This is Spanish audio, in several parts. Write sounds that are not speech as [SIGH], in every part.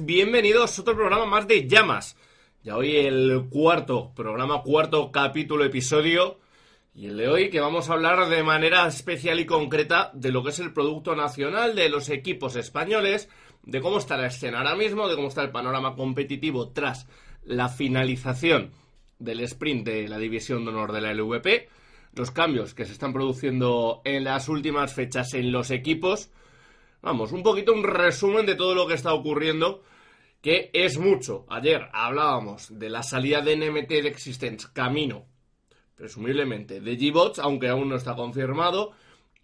Bienvenidos a otro programa más de Llamas. Ya hoy el cuarto programa, cuarto capítulo, episodio. Y el de hoy que vamos a hablar de manera especial y concreta de lo que es el producto nacional, de los equipos españoles, de cómo está la escena ahora mismo, de cómo está el panorama competitivo tras la finalización del sprint de la división de honor de la LVP, los cambios que se están produciendo en las últimas fechas en los equipos. Vamos, un poquito un resumen de todo lo que está ocurriendo, que es mucho. Ayer hablábamos de la salida de NMT de Existence camino, presumiblemente, de G-Bots, aunque aún no está confirmado.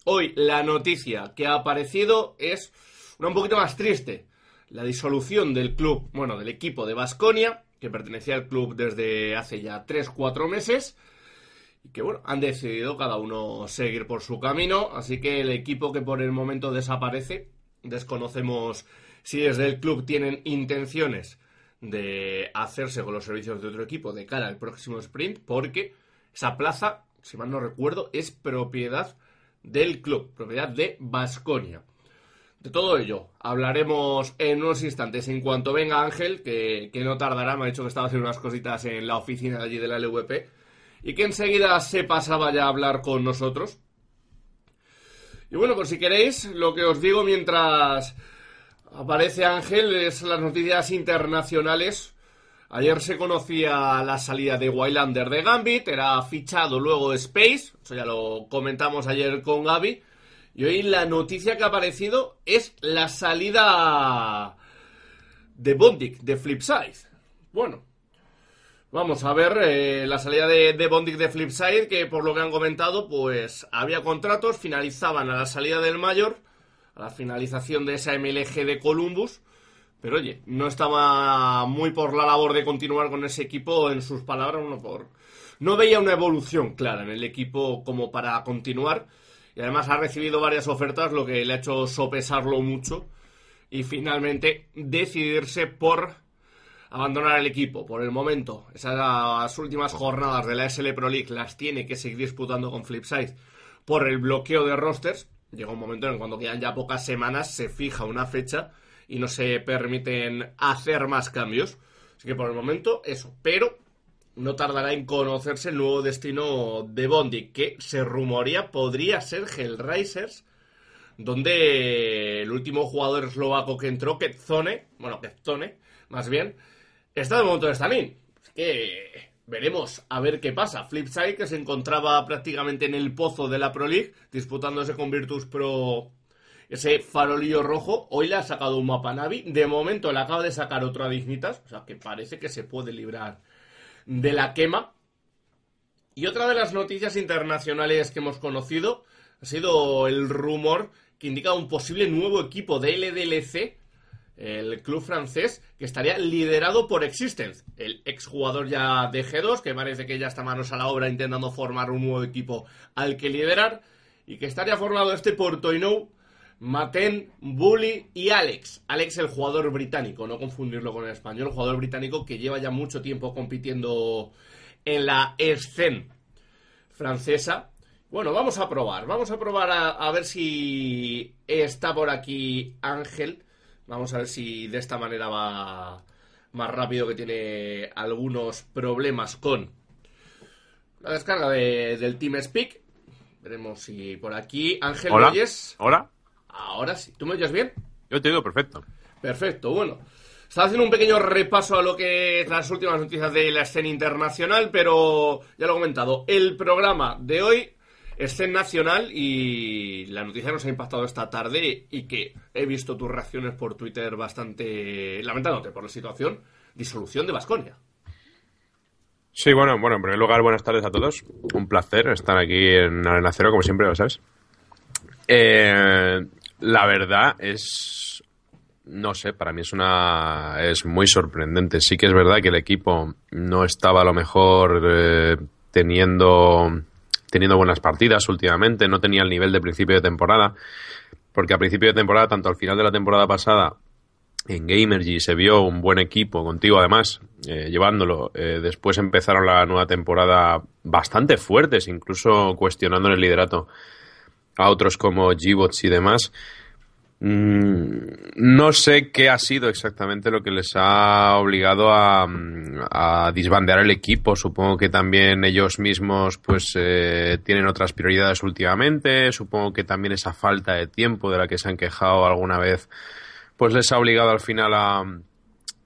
Hoy la noticia que ha aparecido es una un poquito más triste. La disolución del club, bueno, del equipo de Basconia, que pertenecía al club desde hace ya 3-4 meses y que bueno, han decidido cada uno seguir por su camino, así que el equipo que por el momento desaparece, desconocemos si desde el club tienen intenciones de hacerse con los servicios de otro equipo de cara al próximo sprint, porque esa plaza, si mal no recuerdo, es propiedad del club, propiedad de Basconia. De todo ello hablaremos en unos instantes en cuanto venga Ángel, que, que no tardará, me ha dicho que estaba haciendo unas cositas en la oficina allí de la LVP y que enseguida se pasaba ya a hablar con nosotros. Y bueno, por si queréis, lo que os digo mientras aparece Ángel es las noticias internacionales. Ayer se conocía la salida de Wildlander de Gambit, era fichado luego Space, eso ya lo comentamos ayer con Gaby. Y hoy la noticia que ha aparecido es la salida de Bondik, de Flipside. Bueno, Vamos a ver eh, la salida de, Bondic de Flipside, que por lo que han comentado, pues había contratos, finalizaban a la salida del Mayor, a la finalización de esa MLG de Columbus, pero oye, no estaba muy por la labor de continuar con ese equipo, en sus palabras, no por... No veía una evolución clara en el equipo como para continuar, y además ha recibido varias ofertas, lo que le ha hecho sopesarlo mucho, y finalmente decidirse por abandonar el equipo por el momento. Esas últimas jornadas de la SL Pro League las tiene que seguir disputando con Flipside por el bloqueo de rosters. Llega un momento en cuando quedan ya pocas semanas se fija una fecha y no se permiten hacer más cambios. Así que por el momento eso. Pero no tardará en conocerse el nuevo destino de Bondi, que se rumorea podría ser Hellraisers, donde el último jugador eslovaco que entró, Ketzone, bueno, Ketzone, más bien, está de momento de Stalin. Es que veremos a ver qué pasa. Flipside, que se encontraba prácticamente en el pozo de la Pro League, disputándose con Virtus Pro ese farolillo rojo, hoy le ha sacado un mapa Navi. De momento le acaba de sacar otra Dignitas, o sea que parece que se puede librar de la quema. Y otra de las noticias internacionales que hemos conocido ha sido el rumor que indica un posible nuevo equipo de LDLC el club francés que estaría liderado por Existence, el exjugador ya de G2, que parece que ya está manos a la obra intentando formar un nuevo equipo al que liderar, y que estaría formado este por Toinou, Maten, Bully y Alex. Alex el jugador británico, no confundirlo con el español, el jugador británico que lleva ya mucho tiempo compitiendo en la escena francesa. Bueno, vamos a probar, vamos a probar a, a ver si está por aquí Ángel Vamos a ver si de esta manera va más rápido, que tiene algunos problemas con la descarga de, del TeamSpeak. Veremos si por aquí. Ángel, ¿Hola? ¿me oyes? ¿Hola? Ahora sí. ¿Tú me oyes bien? Yo te digo perfecto. Perfecto, bueno. Estaba haciendo un pequeño repaso a lo que es las últimas noticias de la escena internacional, pero ya lo he comentado. El programa de hoy escena nacional y la noticia nos ha impactado esta tarde y que he visto tus reacciones por Twitter bastante lamentándote por la situación. Disolución de Vasconia. Sí, bueno, bueno, en primer lugar, buenas tardes a todos. Un placer estar aquí en Arena Cero, como siempre, lo sabes. Eh, la verdad es, no sé, para mí es una, es muy sorprendente. Sí que es verdad que el equipo no estaba a lo mejor eh, teniendo, teniendo buenas partidas últimamente, no tenía el nivel de principio de temporada, porque a principio de temporada, tanto al final de la temporada pasada en Gamergy se vio un buen equipo contigo además eh, llevándolo. Eh, después empezaron la nueva temporada bastante fuertes incluso cuestionando el liderato a otros como G-Bots y demás no sé qué ha sido exactamente lo que les ha obligado a, a disbandear el equipo. Supongo que también ellos mismos pues eh, tienen otras prioridades últimamente. Supongo que también esa falta de tiempo de la que se han quejado alguna vez pues les ha obligado al final a,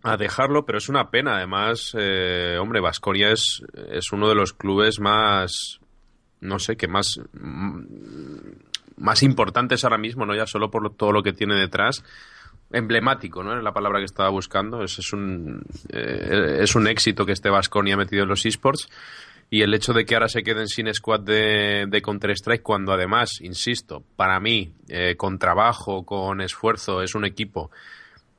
a dejarlo, pero es una pena. Además, eh, hombre, Vasconia es, es uno de los clubes más, no sé, que más, más importantes ahora mismo, no ya solo por todo lo que tiene detrás. Emblemático, ¿no? Es la palabra que estaba buscando. Es, es un, eh, es un éxito que este Vasconia metido en los esports. Y el hecho de que ahora se queden sin squad de, de Counter-Strike, cuando además, insisto, para mí, eh, con trabajo, con esfuerzo, es un equipo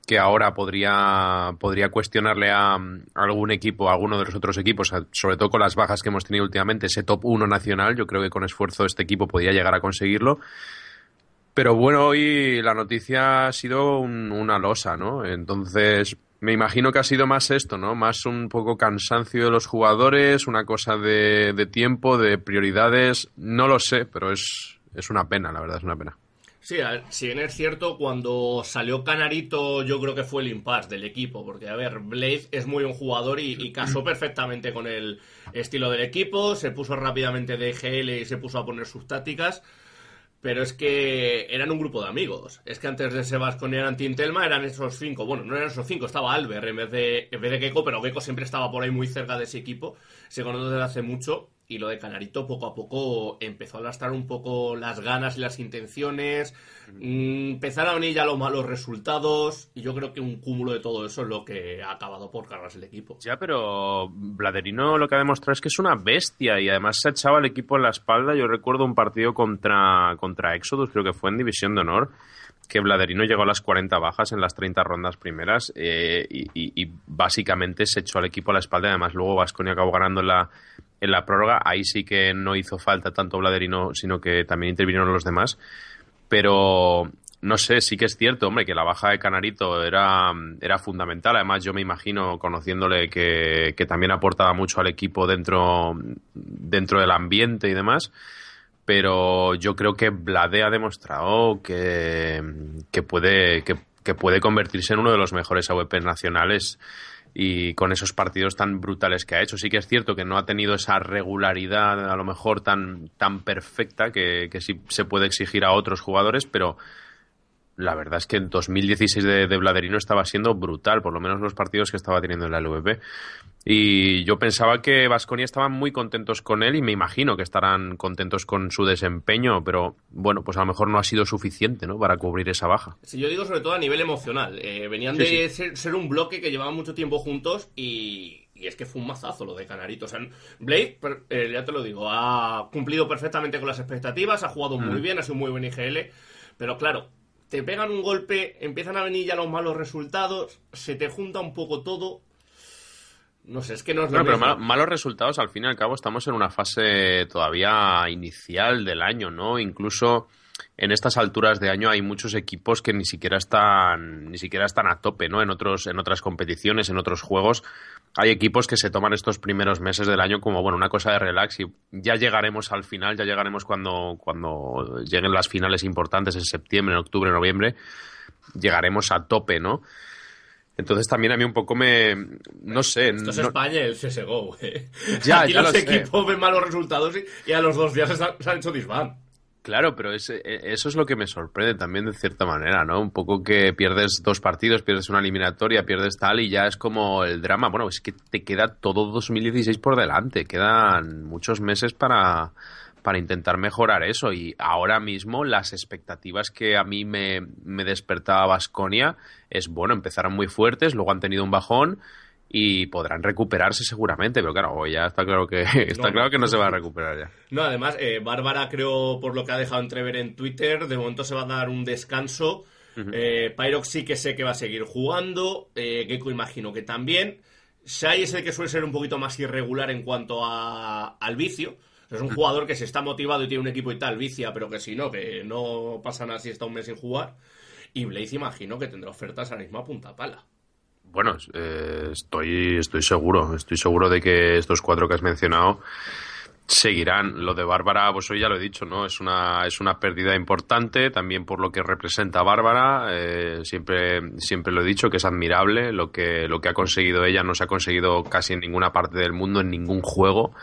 que ahora podría, podría cuestionarle a, algún equipo, a alguno de los otros equipos, sobre todo con las bajas que hemos tenido últimamente, ese top 1 nacional, yo creo que con esfuerzo este equipo podría llegar a conseguirlo. Pero bueno, hoy la noticia ha sido una losa, ¿no? Entonces, me imagino que ha sido más esto, ¿no? Más un poco cansancio de los jugadores, una cosa de, de tiempo, de prioridades. No lo sé, pero es, es una pena, la verdad, es una pena. Sí, si bien es cierto, cuando salió Canarito yo creo que fue el impasse del equipo, porque a ver, Blaze es muy un jugador y, y, casó perfectamente con el estilo del equipo, se puso rápidamente de GL y se puso a poner sus tácticas, pero es que eran un grupo de amigos. Es que antes de ese Vasconia eran Tintelma, eran esos cinco. Bueno, no eran esos cinco, estaba Albert en vez de, en vez de Gecko, pero Gecko siempre estaba por ahí muy cerca de ese equipo. Se conoce desde hace mucho. Y lo de Canarito poco a poco empezó a lastrar un poco las ganas y las intenciones. Mm, empezaron a venir ya los malos resultados. Y yo creo que un cúmulo de todo eso es lo que ha acabado por cargarse el equipo. Ya, pero Bladerino lo que ha demostrado es que es una bestia. Y además se echaba el equipo en la espalda. Yo recuerdo un partido contra, contra Exodus, creo que fue en División de Honor que Bladerino llegó a las 40 bajas en las 30 rondas primeras eh, y, y, y, básicamente se echó al equipo a la espalda. Además, luego Vasconia acabó ganando la, en la prórroga. Ahí sí que no hizo falta tanto Bladerino, sino que también intervinieron los demás. Pero no sé, sí que es cierto, hombre, que la baja de Canarito era, era fundamental. Además, yo me imagino, conociéndole, que, que también aportaba mucho al equipo dentro, dentro del ambiente y demás pero yo creo que Blade ha demostrado que, que puede que, que, puede convertirse en uno de los mejores AWP nacionales y con esos partidos tan brutales que ha hecho. Sí que es cierto que no ha tenido esa regularidad a lo mejor tan, tan perfecta que, que sí se puede exigir a otros jugadores, pero la verdad es que en 2016 de, de Bladerino estaba siendo brutal, por lo menos los partidos que estaba teniendo en la LVP. Y yo pensaba que Vasconia estaban muy contentos con él y me imagino que estarán contentos con su desempeño, pero bueno, pues a lo mejor no ha sido suficiente ¿no? para cubrir esa baja. Sí, yo digo sobre todo a nivel emocional. Eh, venían sí, de sí. Ser, ser, un bloque que llevaban mucho tiempo juntos y, y, es que fue un mazazo lo de Canarito. O sea, Blade, eh, ya te lo digo, ha cumplido perfectamente con las expectativas, ha jugado mm. muy bien, ha sido muy buen IGL, pero claro, te pegan un golpe, empiezan a venir ya los malos resultados, se te junta un poco todo. No sé, es que no es lo no, pero mal, malos resultados, al fin y al cabo, estamos en una fase todavía inicial del año, ¿no? Incluso en estas alturas de año hay muchos equipos que ni siquiera están ni siquiera están a tope, ¿no? En otros en otras competiciones, en otros juegos hay equipos que se toman estos primeros meses del año como bueno, una cosa de relax y ya llegaremos al final, ya llegaremos cuando cuando lleguen las finales importantes en septiembre, en octubre, en noviembre, llegaremos a tope, ¿no? Entonces también a mí un poco me... No sé... Esto es no... España el CSGO, ¿eh? Ya, Aquí ya los equipos sé. ven malos resultados y, y, a los dos días se han, se han hecho disband. Claro, pero es, eso es lo que me sorprende también de cierta manera, ¿no? Un poco que pierdes dos partidos, pierdes una eliminatoria, pierdes tal y ya es como el drama. Bueno, es que te queda todo 2016 por delante, quedan muchos meses para, para intentar mejorar eso. Y ahora mismo las expectativas que a mí me, me despertaba Vasconia es, bueno, empezaron muy fuertes, luego han tenido un bajón y podrán recuperarse seguramente, pero claro, ya está claro que [LAUGHS] está no, claro que no se va a recuperar ya. No, además, eh, Bárbara creo, por lo que ha dejado entrever en Twitter, de momento se va a dar un descanso. Uh -huh. eh, Pyrox sí que sé que va a seguir jugando, eh, Gecko imagino que también. Shai es el que suele ser un poquito más irregular en cuanto a, al vicio. Es un jugador que se está motivado y tiene un equipo y tal, vicia, pero que si no, que no pasa nada si está un mes sin jugar. Y Blaze imagino que tendrá ofertas a la misma punta pala. Bueno, eh, estoy, estoy seguro, estoy seguro de que estos cuatro que has mencionado seguirán. Lo de Bárbara, pues hoy ya lo he dicho, ¿no? Es una, es una pérdida importante, también por lo que representa Bárbara. Eh, siempre, siempre lo he dicho que es admirable lo que, lo que ha conseguido ella, no se ha conseguido casi en ninguna parte del mundo, en ningún juego.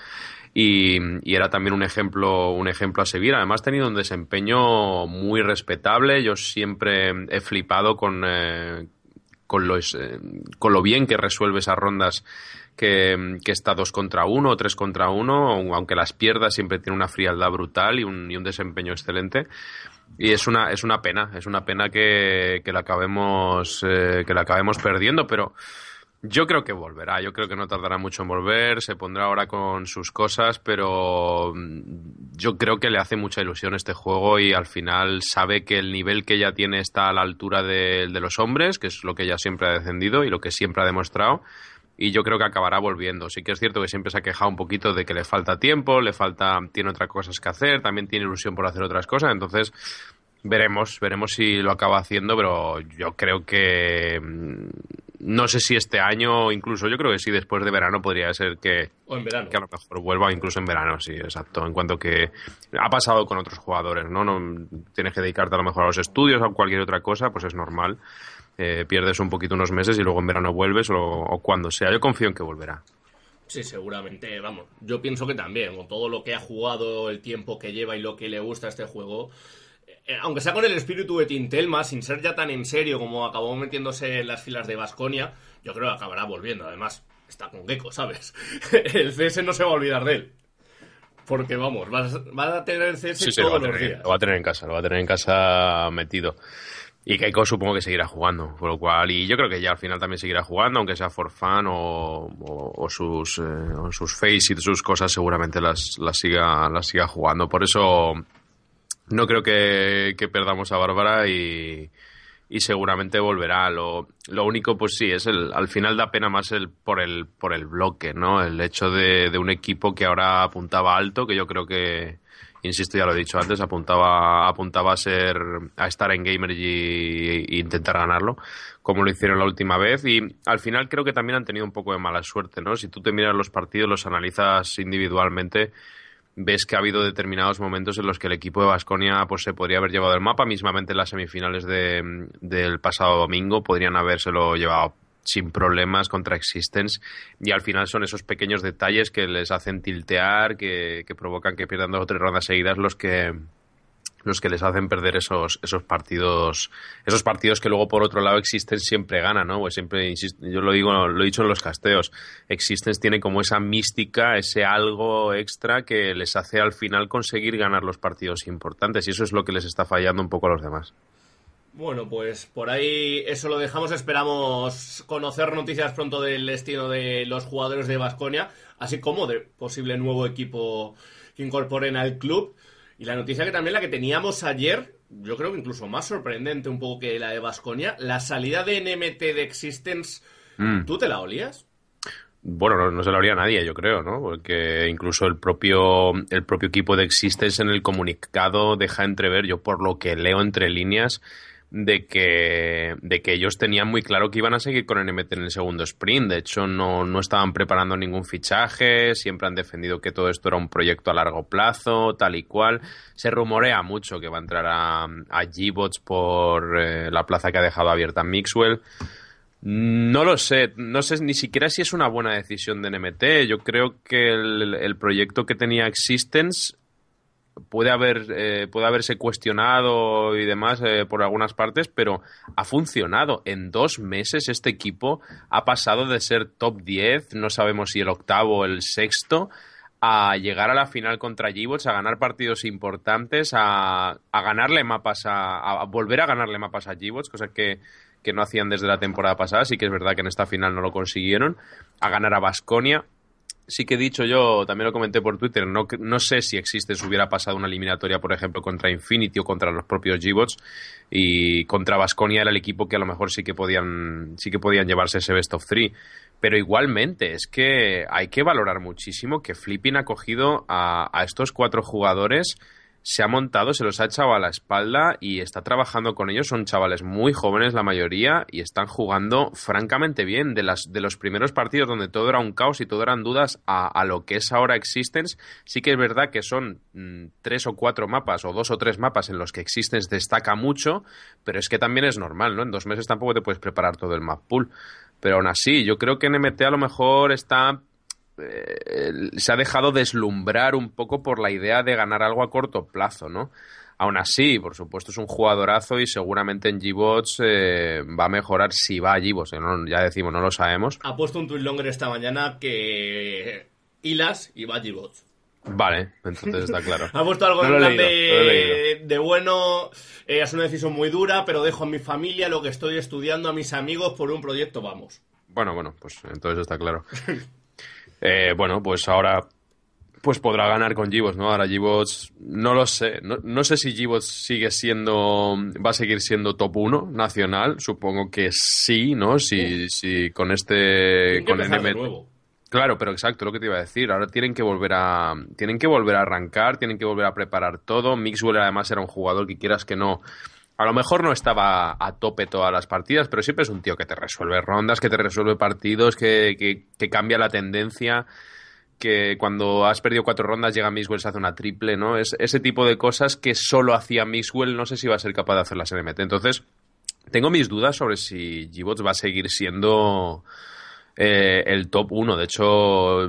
Y, y, era también un ejemplo, un ejemplo a seguir. Además, ha tenido un desempeño muy respetable. Yo siempre he flipado con, eh, con, los, eh, con lo bien que resuelve esas rondas que, que está dos contra uno o tres contra uno, aunque las pierda, siempre tiene una frialdad brutal y un, y un desempeño excelente. Y es una, es una pena, es una pena que, que la acabemos, eh, que la acabemos perdiendo, pero yo creo que volverá, yo creo que no tardará mucho en volver, se pondrá ahora con sus cosas, pero yo creo que le hace mucha ilusión este juego y al final sabe que el nivel que ella tiene está a la altura de, de los hombres, que es lo que ella siempre ha defendido y lo que siempre ha demostrado y yo creo que acabará volviendo. Sí que es cierto que siempre se ha quejado un poquito de que le falta tiempo, le falta, tiene otras cosas que hacer, también tiene ilusión por hacer otras cosas, entonces veremos, veremos si lo acaba haciendo, pero yo creo que no sé si este año, incluso yo creo que sí, después de verano podría ser que, o en verano. que a lo mejor vuelva, incluso en verano, sí, exacto. En cuanto que ha pasado con otros jugadores, ¿no? no tienes que dedicarte a lo mejor a los estudios o a cualquier otra cosa, pues es normal. Eh, pierdes un poquito unos meses y luego en verano vuelves o, o cuando sea. Yo confío en que volverá. Sí, seguramente, vamos. Yo pienso que también, con todo lo que ha jugado, el tiempo que lleva y lo que le gusta a este juego, aunque sea con el espíritu de Tintelma, sin ser ya tan en serio como acabó metiéndose en las filas de Vasconia, yo creo que acabará volviendo. Además, está con Gecko, ¿sabes? [LAUGHS] el CS no se va a olvidar de él. Porque vamos, va a tener el CS sí, sí, todos lo los tener, días. Lo va a tener en casa, lo va a tener en casa metido. Y Keiko supongo que seguirá jugando, por lo cual, y yo creo que ya al final también seguirá jugando, aunque sea for fun o, o, o sus, eh, o sus face y sus cosas, seguramente las, las, siga, las siga jugando. Por eso no creo que, perdamos a Bárbara y, seguramente volverá. Lo, lo único, pues sí, es el, al final da pena más el, por, el, por el bloque, ¿no? El hecho de, un equipo que ahora apuntaba alto, que yo creo que, insisto, ya lo he dicho antes, apuntaba, apuntaba a ser, a estar en Gamer y, intentar ganarlo, como lo hicieron la última vez. Y al final creo que también han tenido un poco de mala suerte, ¿no? Si tú te miras los partidos, los analizas individualmente, ves que ha habido determinados momentos en los que el equipo de Vasconia pues se podría haber llevado el mapa, mismamente en las semifinales de, del pasado domingo, podrían habérselo llevado sin problemas contra Existence y al final son esos pequeños detalles que les hacen tiltear, que, que provocan que pierdan dos o tres rondas seguidas los que los que les hacen perder esos esos partidos esos partidos que luego por otro lado Existence siempre gana, ¿no? Pues siempre yo lo digo, lo he dicho en los casteos, Existence tiene como esa mística, ese algo extra que les hace al final conseguir ganar los partidos importantes y eso es lo que les está fallando un poco a los demás. Bueno, pues por ahí eso lo dejamos. Esperamos conocer noticias pronto del destino de los jugadores de Vasconia, así como de posible nuevo equipo que incorporen al club. Y la noticia que también la que teníamos ayer, yo creo que incluso más sorprendente un poco que la de Vasconia, la salida de NMT de Existence, mm. ¿tú te la olías? Bueno, no, no, se lo haría a nadie, yo creo, ¿no? Porque incluso el propio, el propio equipo de Existence en el comunicado deja entrever, yo por lo que leo entre líneas, de que, de que ellos tenían muy claro que iban a seguir con NMT en el segundo sprint. De hecho, no, no estaban preparando ningún fichaje, siempre han defendido que todo esto era un proyecto a largo plazo, tal y cual. Se rumorea mucho que va a entrar a, G-Bots por eh, la plaza que ha dejado abierta Mixwell. No lo sé, no sé ni siquiera si es una buena decisión de NMT. Yo creo que el, el proyecto que tenía Existence puede haber eh, puede haberse cuestionado y demás eh, por algunas partes, pero ha funcionado. En dos meses este equipo ha pasado de ser top 10, no sabemos si el octavo o el sexto, a llegar a la final contra Gibots, a ganar partidos importantes, a, a ganarle mapas, a, a, volver a ganarle mapas a Gibots, cosa que, que, no hacían desde la temporada pasada, sí que es verdad que en esta final no lo consiguieron, a ganar a Basconia. Sí que he dicho yo, también lo comenté por Twitter, no, no sé si existe, si hubiera pasado una eliminatoria, por ejemplo, contra Infinity o contra los propios Gibots, y contra Basconia era el equipo que a lo mejor sí que podían, sí que podían llevarse ese best of three. Pero igualmente, es que hay que valorar muchísimo que Flipping ha cogido a, estos cuatro jugadores, se ha montado, se los ha echado a la espalda y está trabajando con ellos. Son chavales muy jóvenes la mayoría y están jugando francamente bien. De, las, de los primeros partidos donde todo era un caos y todo eran dudas a, lo que es ahora Existence, sí que es verdad que son mmm, tres o cuatro mapas o dos o tres mapas en los que Existence destaca mucho, pero es que también es normal, ¿no? En dos meses tampoco te puedes preparar todo el map pool. Pero aún así, yo creo que NMT a lo mejor está. Eh, se ha dejado deslumbrar un poco por la idea de ganar algo a corto plazo, ¿no? Aún así, por supuesto, es un jugadorazo y seguramente en G-Bots eh, va a mejorar si va a G-Bots. No, ya decimos, no lo sabemos. Ha puesto un tweet longer esta mañana que Hilas y va a G-Bots. Vale, entonces está claro. [LAUGHS] ha puesto algo no en plan de, de, bueno, eh, es una decisión muy dura, pero dejo a mi familia, lo que estoy estudiando, a mis amigos por un proyecto, vamos. Bueno, bueno, pues entonces está claro. [LAUGHS] eh, bueno, pues ahora pues podrá ganar con Gibots, ¿no? Ahora Gibots, no lo sé. No, no sé si Gibots sigue siendo, va a seguir siendo top 1 nacional. Supongo que sí, ¿no? Si, si con este, con NMT. Claro, pero exacto, lo que te iba a decir. Ahora tienen que volver a tienen que volver a arrancar, tienen que volver a preparar todo. Mixwell además era un jugador que quieras que no a lo mejor no estaba a tope todas las partidas, pero siempre es un tío que te resuelve rondas, que te resuelve partidos, que, que, que cambia la tendencia, que cuando has perdido cuatro rondas llega Mixwell se hace una triple, ¿no? Es ese tipo de cosas que solo hacía Mixwell, no sé si va a ser capaz de hacerlas en MT. Entonces, tengo mis dudas sobre si G-Bots va a seguir siendo eh, el top 1. De hecho,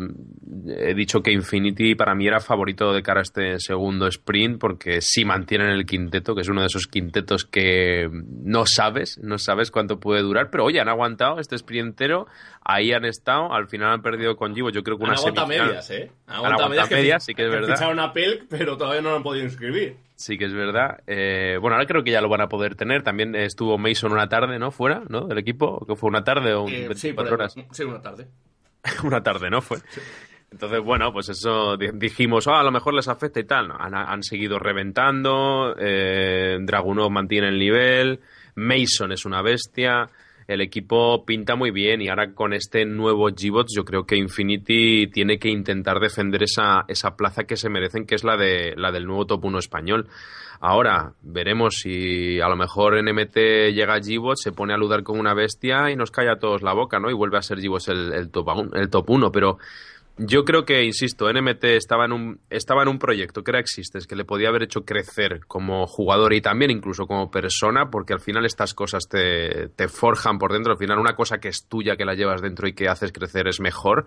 he dicho que Infinity para mí era favorito de cara a este segundo sprint porque si mantienen el quinteto, que es uno de esos quintetos que no sabes, no sabes cuánto puede durar, pero oye, han aguantado este sprint entero, ahí han estado, al final han perdido con Givo, yo creo que una han medias, ¿eh? Han aguantado medias, medias, sí que es verdad. Ficharon a Pelk, pero todavía no lo han podido inscribir. Sí que es verdad. Eh, bueno, ahora creo que ya lo van a poder tener. También estuvo Mason una tarde, ¿no? Fuera, ¿no? Del equipo. que fue una tarde o un eh, 24 sí, horas? Sí, una tarde. [LAUGHS] una tarde, ¿no? Fue. Sí. Entonces, bueno, pues eso dijimos, oh, a lo mejor les afecta y tal. No, han, han seguido reventando. Eh, Dragunov mantiene el nivel. Mason es una bestia el equipo pinta muy bien y ahora con este nuevo G-Bots yo creo que Infinity tiene que intentar defender esa, esa plaza que se merecen, que es la, de, la del nuevo top 1 español. Ahora veremos si a lo mejor NMT llega a G-Bots, se pone a ludar como una bestia y nos calla a todos la boca, ¿no? Y vuelve a ser G-Bots el, el, top, el top 1, pero yo creo que, insisto, NMT estaba en un, estaba en un proyecto que era Existes, que le podía haber hecho crecer como jugador y también incluso como persona, porque al final estas cosas te, te forjan por dentro. Al final una cosa que es tuya, que la llevas dentro y que haces crecer es mejor.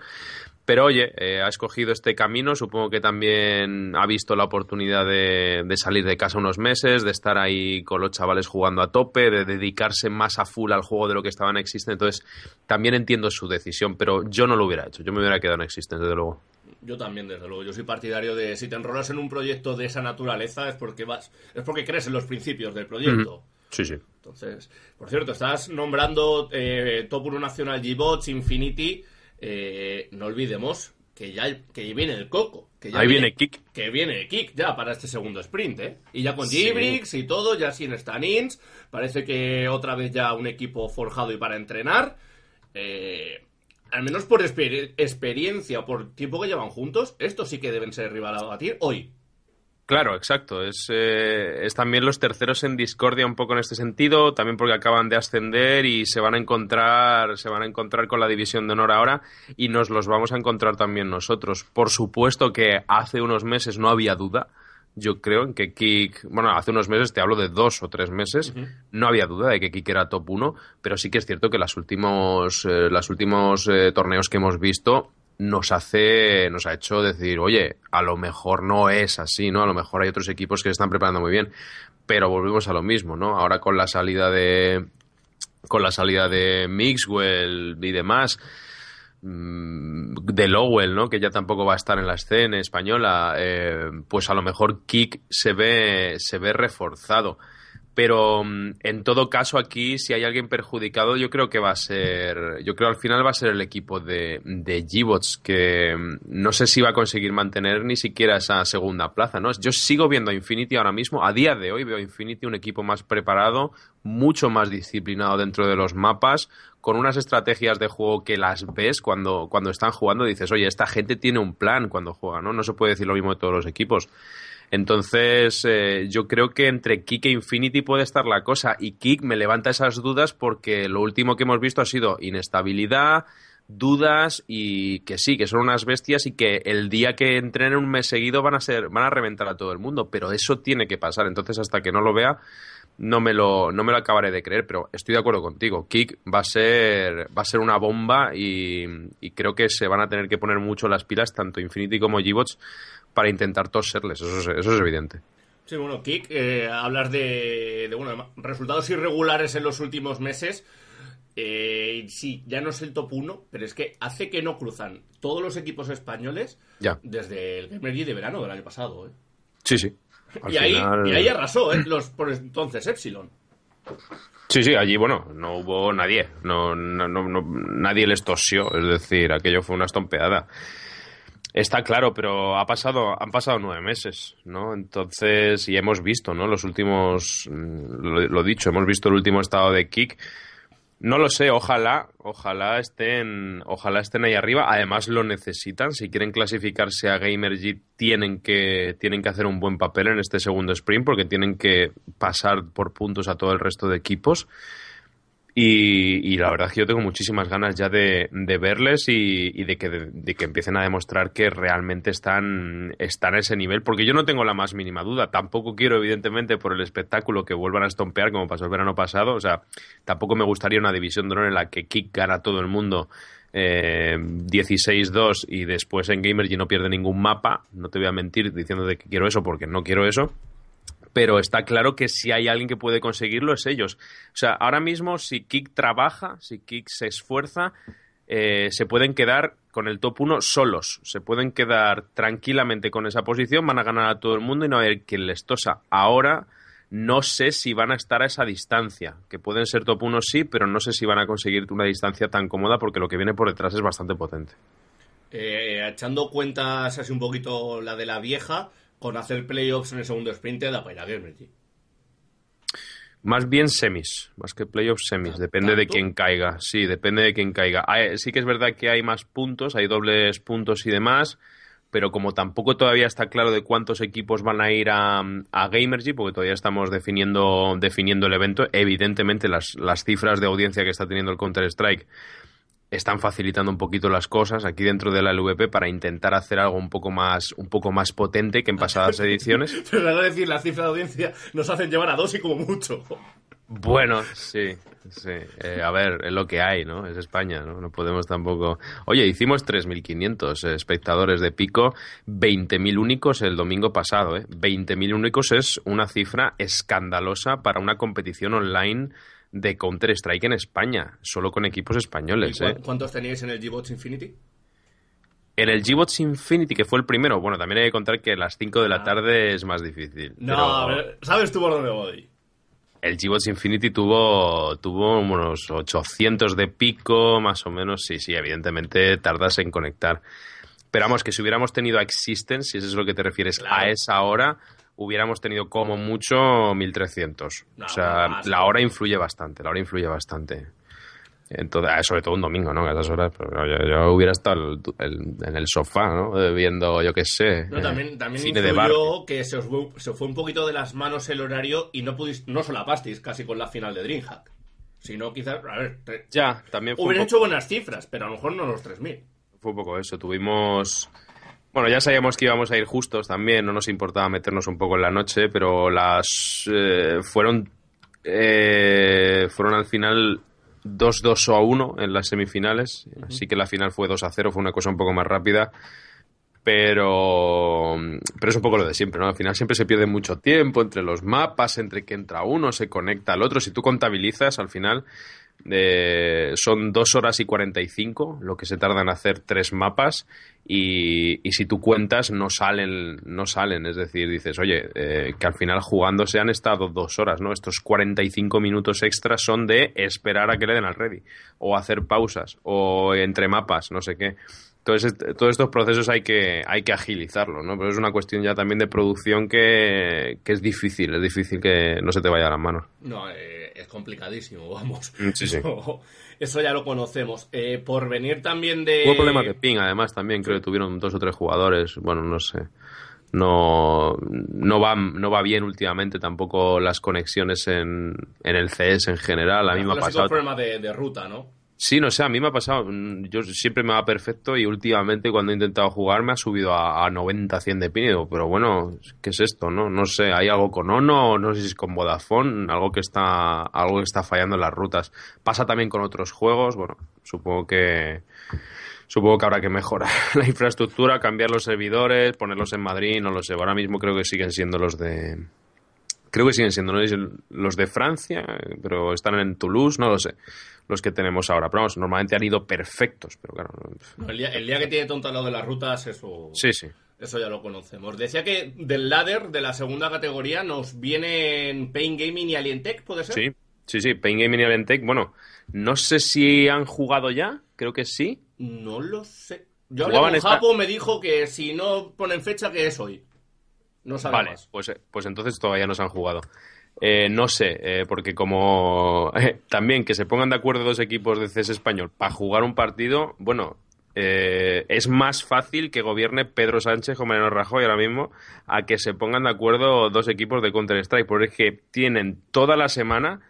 Pero oye, eh, ha escogido este camino, supongo que también ha visto la oportunidad de, de, salir de casa unos meses, de estar ahí con los chavales jugando a tope, de dedicarse más a full al juego de lo que estaba en Existence. Entonces, también entiendo su decisión, pero yo no lo hubiera hecho, yo me hubiera quedado en Existence, desde luego. Yo también, desde luego. Yo soy partidario de si te enrolas en un proyecto de esa naturaleza es porque vas, es porque crees en los principios del proyecto. Sí, sí. Entonces, por cierto, estás nombrando eh, Top 1 Nacional G-Bots, Infinity. Eh, no olvidemos que ya que viene el coco. Que ya Ahí viene, viene Kick. Que viene Kick ya para este segundo sprint, ¿eh? Y ya con Gibrix sí. y todo, ya sin stand-ins. Parece que otra vez ya un equipo forjado y para entrenar. Eh, al menos por exper experiencia o por tiempo que llevan juntos, estos sí que deben ser rival a batir hoy. Claro, exacto. Es, eh, es, también los terceros en discordia un poco en este sentido, también porque acaban de ascender y se van a encontrar, se van a encontrar con la división de honor ahora y nos los vamos a encontrar también nosotros. Por supuesto que hace unos meses no había duda. Yo creo en que Kik, bueno, hace unos meses, te hablo de dos o tres meses, uh -huh. no había duda de que Kik era top 1, pero sí que es cierto que los últimos, eh, los últimos eh, torneos que hemos visto nos hace, nos ha hecho decir, oye, a lo mejor no es así, ¿no? A lo mejor hay otros equipos que se están preparando muy bien, pero volvemos a lo mismo, ¿no? Ahora con la salida de, con la salida de Mixwell y demás, de Lowell, ¿no? Que ya tampoco va a estar en la escena española, eh, pues a lo mejor Kick se ve, se ve reforzado. Pero mm, en todo caso aquí, si hay alguien perjudicado, yo creo que va a ser, yo creo al final va a ser el equipo de, de G-Bots, que mm, no sé si va a conseguir mantener ni siquiera esa segunda plaza, ¿no? Yo sigo viendo a Infinity ahora mismo, a día de hoy veo a Infinity un equipo más preparado, mucho más disciplinado dentro de los mapas, con unas estrategias de juego que las ves cuando, cuando están jugando, dices, oye, esta gente tiene un plan cuando juega, ¿no? No se puede decir lo mismo de todos los equipos. Entonces, eh, yo creo que entre Kik e Infinity puede estar la cosa. Y Kik me levanta esas dudas porque lo último que hemos visto ha sido inestabilidad, dudas y que sí, que son unas bestias y que el día que entrenen un mes seguido van a ser, van a reventar a todo el mundo. Pero eso tiene que pasar. Entonces, hasta que no lo vea, no me lo, no me lo acabaré de creer. Pero estoy de acuerdo contigo. Kik va a ser, va a ser una bomba y, y creo que se van a tener que poner mucho las pilas, tanto Infinity como G-Bots para intentar toserles, eso es, eso es evidente. Sí, bueno, Kik, eh, hablas de, bueno, resultados irregulares en los últimos meses. Eh, sí, ya no es el top 1, pero es que hace que no cruzan todos los equipos españoles ya. desde el Gamer de verano del año pasado. ¿eh? Sí, sí. [LAUGHS] y, ahí, y, ahí, arrasó, ¿eh? Los, por entonces Epsilon. Sí, sí, allí, bueno, no hubo nadie. No, no, no, nadie les tosió, es decir, aquello fue una estompeada. Está claro, pero ha pasado, han pasado nueve meses, ¿no? Entonces, y hemos visto, ¿no? Los últimos, mm, lo, dicho, hemos visto el último estado de Kick. No lo sé, ojalá, ojalá estén, ojalá estén ahí arriba. Además lo necesitan. Si quieren clasificarse a Gamergy, tienen que, tienen que hacer un buen papel en este segundo sprint porque tienen que pasar por puntos a todo el resto de equipos. Y, y, la verdad es que yo tengo muchísimas ganas ya de, de verles y, y de, que, de, que empiecen a demostrar que realmente están, están a ese nivel, porque yo no tengo la más mínima duda. Tampoco quiero, evidentemente, por el espectáculo que vuelvan a estompear como pasó el verano pasado. O sea, tampoco me gustaría una división de honor en la que Kick gana todo el mundo eh, 16-2 y después en Gamergy no pierde ningún mapa. No te voy a mentir diciendo de que quiero eso porque no quiero eso pero está claro que si hay alguien que puede conseguirlo es ellos. O sea, ahora mismo si Kik trabaja, si Kik se esfuerza, eh, se pueden quedar con el top 1 solos, se pueden quedar tranquilamente con esa posición, van a ganar a todo el mundo y no va a haber quien les tosa. Ahora no sé si van a estar a esa distancia, que pueden ser top 1 sí, pero no sé si van a conseguir una distancia tan cómoda porque lo que viene por detrás es bastante potente. Eh, echando cuentas así un poquito la de la vieja, con hacer playoffs en el segundo sprint te da para ir a Gamergy. Más bien semis, más que playoffs semis, depende de quién caiga. Sí, depende de quién caiga. Hay, sí que es verdad que hay más puntos, hay dobles puntos y demás, pero como tampoco todavía está claro de cuántos equipos van a ir a, a Gamergy, porque todavía estamos definiendo, definiendo el evento, evidentemente las, las cifras de audiencia que está teniendo el Counter-Strike están facilitando un poquito las cosas aquí dentro de la LVP para intentar hacer algo un poco más un poco más potente que en pasadas ediciones. [LAUGHS] Pero es decir, la cifra de audiencia nos hacen llevar a dos y como mucho. Bueno, sí, sí. Eh, a ver, es lo que hay, ¿no? Es España, ¿no? No podemos tampoco... Oye, hicimos 3.500 espectadores de pico, 20.000 únicos el domingo pasado, ¿eh? 20.000 únicos es una cifra escandalosa para una competición online de Counter-Strike en España, solo con equipos españoles. ¿Y ¿eh? ¿Cuántos teníais en el G-Bots Infinity? En el G-Bots Infinity, que fue el primero, bueno, también hay que contar que a las 5 de la ah. tarde es más difícil. No, pero... ¿sabes tú por dónde voy? El G-Bots Infinity tuvo, tuvo unos 800 de pico, más o menos. Sí, sí, evidentemente tardas en conectar. Pero vamos, que si hubiéramos tenido a Existence, si eso es lo que te refieres, claro. a esa hora, hubiéramos tenido como mucho 1300. No, o sea, no, la hora influye bastante, la hora influye bastante. Entonces, ah, sobre todo un domingo, ¿no? A esas horas, pero yo, yo hubiera estado el, el, en el sofá, ¿no? Eh, viendo, yo qué sé. No, también también cine de bar. que se os fue, se fue un poquito de las manos el horario y no pudiste, no solapasteis casi con la final de Dreamhack. Sino quizás, a ver, te, ya, también fue hubieran hecho buenas cifras, pero a lo mejor no los 3000. Fue un poco eso, tuvimos bueno, ya sabíamos que íbamos a ir justos también, no nos importaba meternos un poco en la noche, pero las eh, fueron eh, fueron al final 2-2 a 1 en las semifinales, uh -huh. así que la final fue 2 a 0, fue una cosa un poco más rápida, pero pero es un poco lo de siempre, ¿no? Al final siempre se pierde mucho tiempo entre los mapas, entre que entra uno, se conecta al otro, si tú contabilizas al final Eh, son dos horas y 45 lo que se tarda en hacer tres mapas y, si tú cuentas no salen, no salen, es decir, dices, oye, eh, que al final jugando se han estado dos horas, ¿no? Estos 45 minutos extras son de esperar a que le den al ready, o hacer pausas, o entre mapas, no sé qué. Entonces, todos estos procesos hay que, hay que agilizarlos, ¿no? Pero es una cuestión ya también de producción que, que es difícil, es difícil que no se te vaya a las manos. No, eh, es complicadísimo, [LAUGHS] vamos. Mm, Sí, sí. Eso, eso ya lo conocemos. Eh, por venir también de... Hubo problemas de ping, además, también creo que tuvieron dos o tres jugadores. Bueno, no sé. No, no, va, no va bien últimamente tampoco las conexiones en, en el CS en general. A mí me ha Clásico pasado. problema de, de ruta, ¿no? Sí, no sé, a mí me ha pasado. mm, Yo siempre me va perfecto y últimamente cuando he intentado jugar me ha subido a, a 90, 100 de digo, pero bueno, ¿qué es esto? No no sé, hay algo con Ono, no sé si es con Vodafone, algo que está algo que está fallando en las rutas. Pasa también con otros juegos, bueno, supongo que supongo que habrá que mejorar [LAUGHS] la infraestructura, cambiar los servidores, ponerlos en Madrid, no lo sé. Ahora mismo creo que siguen siendo los de creo que siguen siendo no los de Francia, pero están en Toulouse, no lo sé los que tenemos ahora. Pero vamos, normalmente han ido perfectos, pero claro. No, el, día, el día que tiene tonto al lado de las rutas, eso... Sí, sí. Eso ya lo conocemos. Decía que del ladder, de la segunda categoría, nos vienen Pain Gaming y Alientech, ¿puede ser? Sí, sí, sí. Pain Gaming y Alientech, bueno, no sé si han jugado ya, creo que sí. No lo sé. Yo hablé con esta- Japo, me dijo que si no ponen fecha, que es hoy. No sabe Vale, más. pues, eh, pues entonces todavía no se han jugado. Eh, no sé, eh, porque como [LAUGHS] eh, también que se pongan de acuerdo dos equipos de CS español para jugar un partido, bueno, eh, es más fácil que gobierne Pedro Sánchez o Mariano Rajoy ahora mismo a que se pongan de acuerdo dos equipos de Counter-Strike, porque es que tienen toda la semana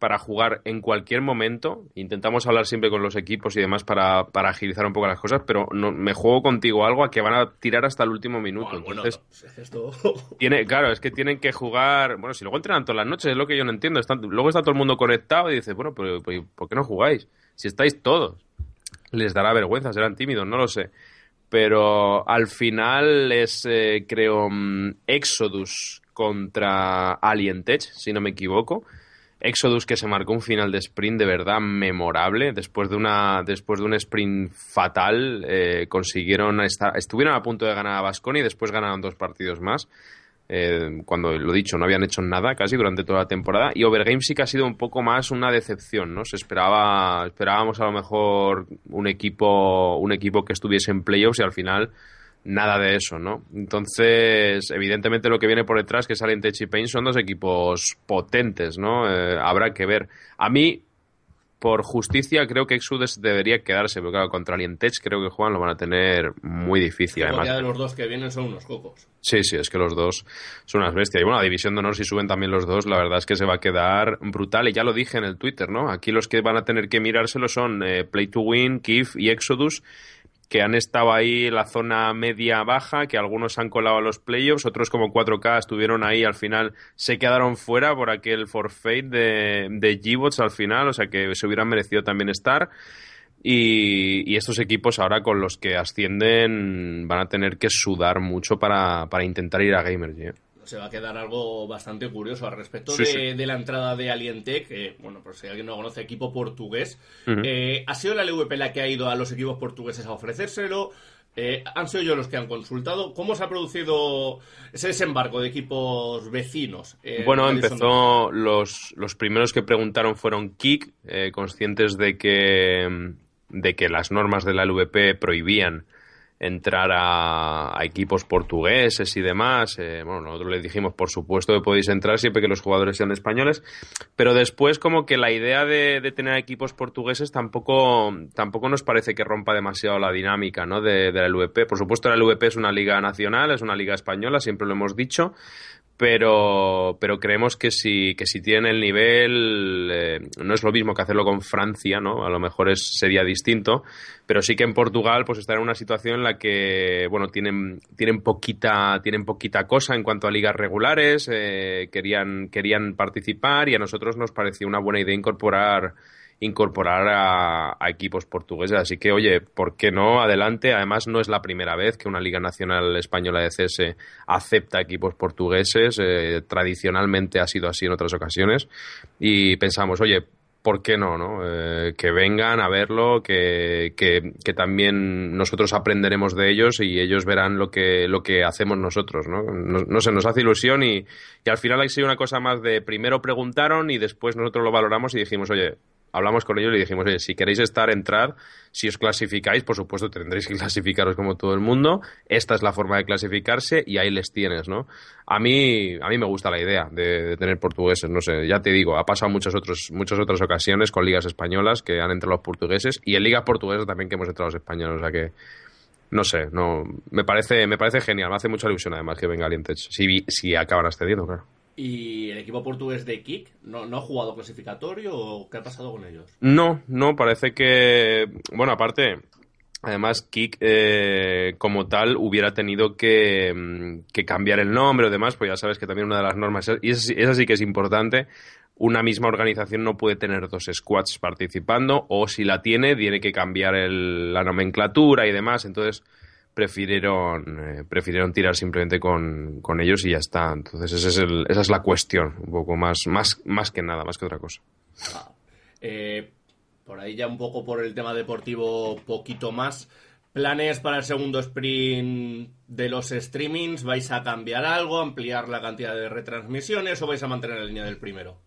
para jugar en cualquier momento. Intentamos hablar siempre con los equipos y demás para, para agilizar un poco las cosas, pero no, me juego contigo algo a que van a tirar hasta el último minuto. Bueno, bueno, Entonces, esto... [LAUGHS] tiene, claro, es que tienen que jugar. Bueno, si luego entrenan todas las noches, es lo que yo no entiendo. Están- luego está todo el mundo conectado y dice, bueno, pero, pero ¿por qué no jugáis? Si estáis todos. Les dará vergüenza, serán tímidos, no lo sé. Pero al final es, eh, creo, mm, Exodus contra Alien Tech, si no me equivoco. Exodus que se marcó un final de sprint de verdad memorable. Después de una, después de un sprint fatal, eh, consiguieron estar, estuvieron a punto de ganar a Basconi y después ganaron dos partidos más. Eh, cuando lo dicho, no habían hecho nada casi durante toda la temporada. Y Overgame sí que ha sido un poco más una decepción, ¿no? Se esperaba, esperábamos a lo mejor un equipo, un equipo que estuviese en playoffs y al final nada de eso, ¿no? Entonces, evidentemente lo que viene por detrás, que salen Tech y Pain, son dos equipos potentes, ¿no? Eh, habrá que ver. A mí, por justicia, creo que Exodus debería quedarse, pero claro, contra Alientech creo que juegan lo van a tener muy difícil, además. Ya de los dos que vienen son unos cocos. Sí, sí, es que los dos son unas bestias. Y bueno, la división de honor, si suben también los dos, la verdad es que se va a quedar brutal. Y ya lo dije en el Twitter, ¿no? Aquí los que van a tener que mirárselo son eh, Play to Win, Kif y Exodus, que han estado ahí en la zona media-baja, que algunos han colado a los playoffs, otros como 4K estuvieron ahí, al final se quedaron fuera por aquel forfeit de, de G-Bots al final, o sea que se hubieran merecido también estar. Y, estos equipos ahora con los que ascienden van a tener que sudar mucho para, para intentar ir a Gamergy. ¿eh? Se va a quedar algo bastante curioso al respecto Sí, de, sí. de la entrada de Alientech. que, bueno, pues si alguien no conoce, equipo portugués. Eh, ha sido la LVP la que ha ido a los equipos portugueses a ofrecérselo. Eh, han sido ellos los que han consultado. ¿Cómo se ha producido ese desembarco de equipos vecinos? eh, Bueno, empezó. Los, los primeros que preguntaron fueron Kik, eh, conscientes de que, de que las normas de la LVP prohibían entrar a, equipos portugueses y demás. Eh, bueno, nosotros les dijimos, por supuesto que podéis entrar siempre que los jugadores sean españoles, pero después como que la idea de, de tener equipos portugueses tampoco, tampoco nos parece que rompa demasiado la dinámica ¿no? de, de la LVP. Por supuesto, la LVP es una liga nacional, es una liga española, siempre lo hemos dicho, pero, pero creemos que si, que si tienen el nivel, eh, no es lo mismo que hacerlo con Francia, ¿no? A lo mejor es, sería distinto, pero sí que en Portugal pues está en una situación en la que, bueno, tienen, tienen, poquita, tienen poquita cosa en cuanto a ligas regulares, eh, querían, querían participar y a nosotros nos pareció una buena idea incorporar incorporar a, a, equipos portugueses. Así que, oye, ¿por qué no? Adelante. Además, no es la primera vez que una Liga Nacional Española de CS acepta equipos portugueses. Eh, tradicionalmente ha sido así en otras ocasiones. Y pensamos, oye, ¿por qué no? no? Eh, que vengan a verlo, que, que, también nosotros aprenderemos de ellos y ellos verán lo que, lo que hacemos nosotros. ¿no? No, no sé, nos hace ilusión y, y al final ha sido una cosa más de primero preguntaron y después nosotros lo valoramos y dijimos, oye, hablamos con ellos y dijimos, oye, si queréis estar, entrar, si os clasificáis, por supuesto tendréis que [LAUGHS] clasificaros como todo el mundo, esta es la forma de clasificarse y ahí les tienes, ¿no? A mí, a mí me gusta la idea de, tener portugueses, no sé, ya te digo, ha pasado muchas, otros, muchas otras ocasiones con ligas españolas que han entrado los portugueses y en ligas portuguesas también que hemos entrado los españoles, o sea que no sé, no me parece me parece genial, me hace mucha ilusión además que venga Alientech, si, si acaban ascendiendo, claro. ¿Y el equipo portugués de Kik no, no ha jugado clasificatorio o qué ha pasado con ellos? No, no, parece que. Bueno, aparte, Además, Kik, eh, como tal, hubiera tenido que, mm, que, cambiar el nombre o demás, pues ya sabes que también una de las normas, y esa, sí que es importante, una misma organización no puede tener dos squads participando, o si la tiene, tiene que cambiar el, la nomenclatura y demás. Entonces, prefirieron, eh, prefirieron tirar simplemente con, con, ellos y ya está. Entonces ese es el, esa es la cuestión, un poco más, más, más que nada, más que otra cosa. Ah, eh, por ahí ya un poco por el tema deportivo, poquito más. ¿Planes para el segundo sprint de los streamings? ¿Vais a cambiar algo, ampliar la cantidad de retransmisiones o vais a mantener la línea del primero?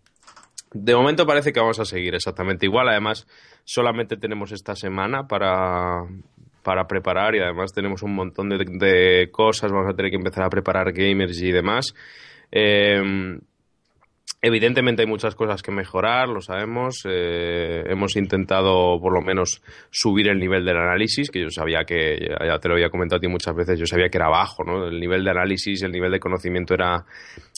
De momento parece que vamos a seguir exactamente igual. Además, solamente tenemos esta semana para, para preparar y además tenemos un montón de, cosas, vamos a tener que empezar a preparar gamers y demás. Eh, Evidentemente hay muchas cosas que mejorar, lo sabemos. Eh, hemos intentado por lo menos subir el nivel del análisis, que yo sabía que, ya te lo había comentado a ti muchas veces, yo sabía que era bajo, ¿no? El nivel de análisis, el nivel de conocimiento era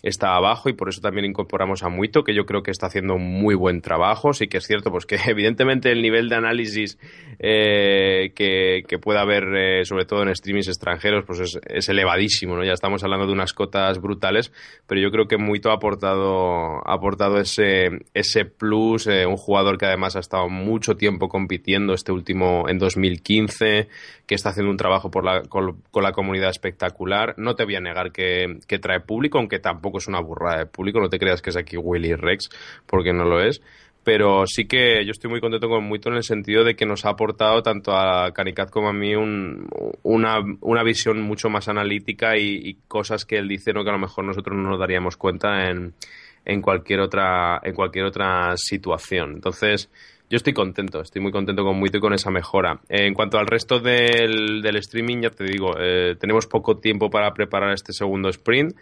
estaba bajo y por eso también incorporamos a Muito, que yo creo que está haciendo muy buen trabajo. Sí que es cierto, pues que [LAUGHS] evidentemente el nivel de análisis eh, que, que, pueda haber, eh, sobre todo en streamings extranjeros, pues es, es, elevadísimo, ¿no? Ya estamos hablando de unas cotas brutales, pero yo creo que Muito ha aportado ha aportado ese, ese plus, eh, un jugador que además ha estado mucho tiempo compitiendo este último en 2015, que está haciendo un trabajo por la, con, la comunidad espectacular. No te voy a negar que, trae público, aunque tampoco es una burrada de público, no te creas que es aquí Willy Rex, porque no lo es pero sí que yo estoy muy contento con Muito en el sentido de que nos ha aportado tanto a Canicat como a mí una, una, visión mucho más analítica y, y, cosas que él dice ¿no? que a lo mejor nosotros no nos daríamos cuenta en, en cualquier otra, en cualquier otra situación. Entonces, yo estoy contento, estoy muy contento con Muito y con esa mejora. En cuanto al resto del, del streaming, ya te digo, eh, tenemos poco tiempo para preparar este segundo sprint.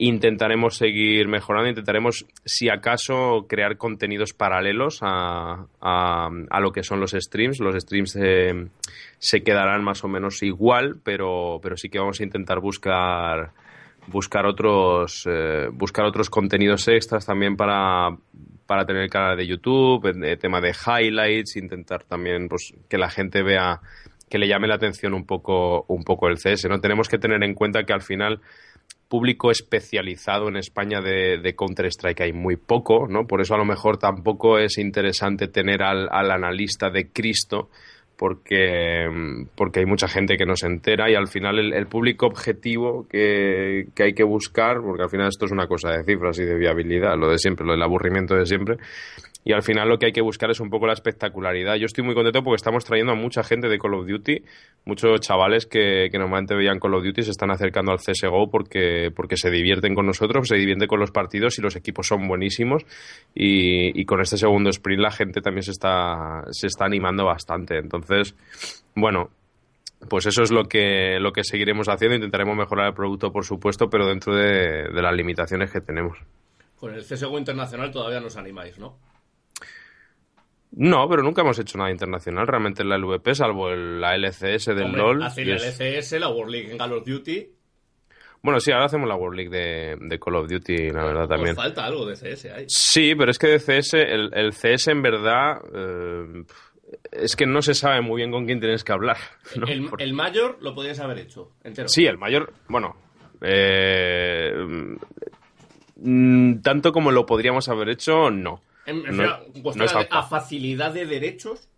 Intentaremos seguir mejorando, intentaremos, si acaso, crear contenidos paralelos a, a, a lo que son los streams. Los streams eh, se quedarán más o menos igual, pero, pero sí que vamos a intentar buscar buscar otros eh, buscar otros contenidos extras también para para tener el canal de YouTube, el tema de highlights, intentar también pues que la gente vea que le llame la atención un poco un poco el CS, ¿no? Tenemos que tener en cuenta que al final público especializado en España de, de Counter-Strike hay muy poco, ¿no? Por eso a lo mejor tampoco es interesante tener al, al analista de Cristo porque, porque hay mucha gente que no se entera y al final el, público objetivo que, que, hay que buscar, porque al final esto es una cosa de cifras y de viabilidad, lo de siempre, lo del aburrimiento de siempre, y al final lo que hay que buscar es un poco la espectacularidad. Yo estoy muy contento porque estamos trayendo a mucha gente de Call of Duty, muchos chavales que, que normalmente veían Call of Duty se están acercando al CSGO porque, porque se divierten con nosotros, se divierten con los partidos y los equipos son buenísimos. Y, con este segundo sprint la gente también se está, se está animando bastante. Entonces, bueno, pues eso es lo que, lo que seguiremos haciendo. Intentaremos mejorar el producto, por supuesto, pero dentro de, de las limitaciones que tenemos. Con el CSGO internacional todavía nos animáis, ¿no? No, pero nunca hemos hecho nada internacional realmente en la LVP, salvo la LCS del LOL. Hace la LCS, la World League en Call of Duty. Bueno, sí, ahora hacemos la World League de, Call of Duty, la verdad, también. falta algo de CS ahí. Sí, pero es que de CS, el, CS en verdad. Eh, es que no se sabe muy bien con quién tienes que hablar. El, mayor lo podías haber hecho entero. Sí, el mayor, bueno. Eh, mm, tanto como lo podríamos haber hecho, no a facilidad de derechos.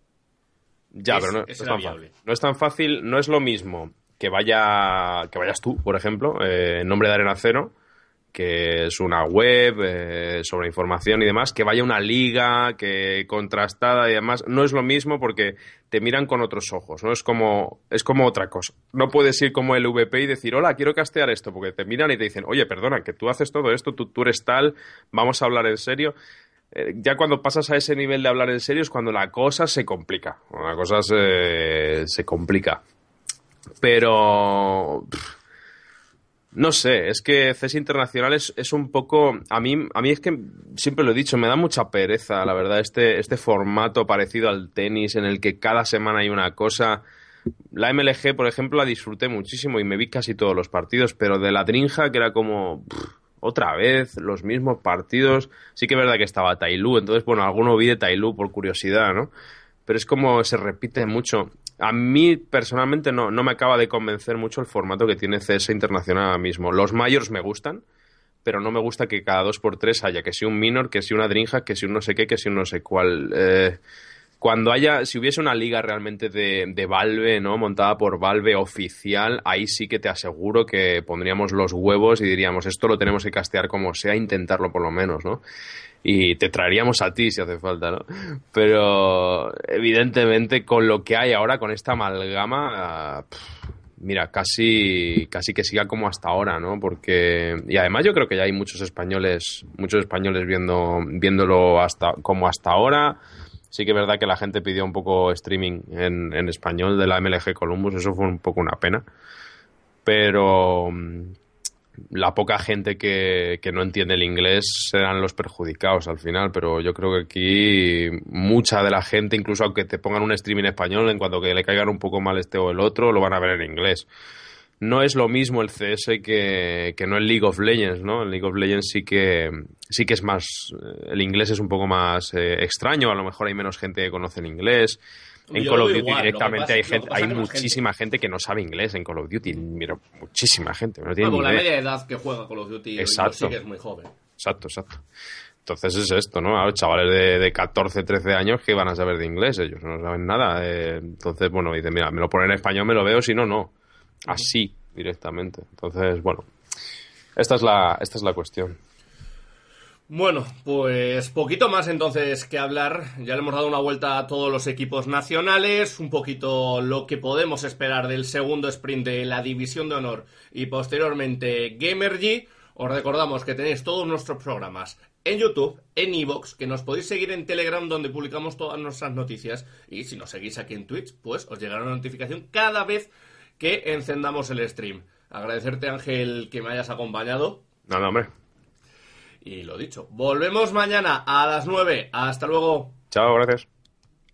Ya, pero no, es tan fácil. No es tan fácil, no es lo mismo que vaya que vayas tú, por ejemplo, eh, en nombre de Arena Cero, que es una web eh, sobre información y demás, que vaya una liga, que contrastada y demás, no es lo mismo porque te miran con otros ojos, ¿no? Es como, es como otra cosa. No puedes ir como el VP y decir, hola, quiero castear esto, porque te miran y te dicen, oye, perdona, que tú haces todo esto, tú, tú eres tal, vamos a hablar en serio. Eh, ya cuando pasas a ese nivel de hablar en serio es cuando la cosa se complica, la cosa se, se complica. Pero... No sé, es que CES Internacional es, un poco. A mí, a mí es que siempre lo he dicho, me da mucha pereza, la verdad, este, este formato parecido al tenis en el que cada semana hay una cosa. La MLG, por ejemplo, la disfruté muchísimo y me vi casi todos los partidos, pero de la Drinja, que era como. Otra vez, los mismos partidos. Sí que es verdad que estaba Tailu, entonces, bueno, alguno vi de Tailu por curiosidad, ¿no? Pero es como se repite mucho a mí personalmente no, no me acaba de convencer mucho el formato que tiene CS Internacional ahora mismo. Los mayors me gustan, pero no me gusta que cada dos por tres haya que si un minor, que si una drinja, que si un no sé qué, que si un no sé cuál. Eh, cuando haya, si hubiese una liga realmente de, de, Valve, ¿no? Montada por Valve oficial, ahí sí que te aseguro que pondríamos los huevos y diríamos, esto lo tenemos que castear como sea, intentarlo por lo menos, ¿no? y te traeríamos a ti si hace falta, ¿no? Pero evidentemente con lo que hay ahora, con esta amalgama, mira, casi, casi que siga como hasta ahora, ¿no? Porque, y además yo creo que ya hay muchos españoles, muchos españoles viendo, viéndolo hasta, como hasta ahora. Sí que es verdad que la gente pidió un poco streaming en, español de la MLG Columbus, eso fue un poco una pena. Pero, la poca gente que, que, no entiende el inglés serán los perjudicados al final, pero yo creo que aquí mucha de la gente, incluso aunque te pongan un stream en español, en cuanto que le caigan un poco mal este o el otro, lo van a ver en inglés. No es lo mismo el CS que, que no el League of Legends, ¿no? El League of Legends sí que, sí que es más... El inglés es un poco más eh, extraño, a lo mejor hay menos gente que conoce el inglés en Call of Duty igual, directamente hay, gente, hay muchísima gente. que no sabe inglés en Call of Duty. Mira, muchísima gente. No tiene bueno, la media edad que juega Call of Duty exacto. sí es muy joven. Exacto, exacto. Entonces es esto, ¿no? Ahora, chavales de, de, 14, 13 años que van a saber de inglés, ellos no saben nada. Eh, entonces, bueno, dicen, mira, me lo ponen en español, me lo veo, si no, no. Así, directamente. Entonces, bueno, esta es la, esta es la cuestión. Bueno, pues poquito más entonces que hablar. Ya le hemos dado una vuelta a todos los equipos nacionales, un poquito lo que podemos esperar del segundo sprint de la División de Honor y posteriormente Gamergy. Os recordamos que tenéis todos nuestros programas en YouTube, en Evox, que nos podéis seguir en Telegram donde publicamos todas nuestras noticias y si nos seguís aquí en Twitch, pues os llegará una notificación cada vez que encendamos el stream. Agradecerte Ángel que me hayas acompañado. Nada, hombre. Y lo dicho, volvemos mañana a las 9. Hasta luego. Chao, gracias.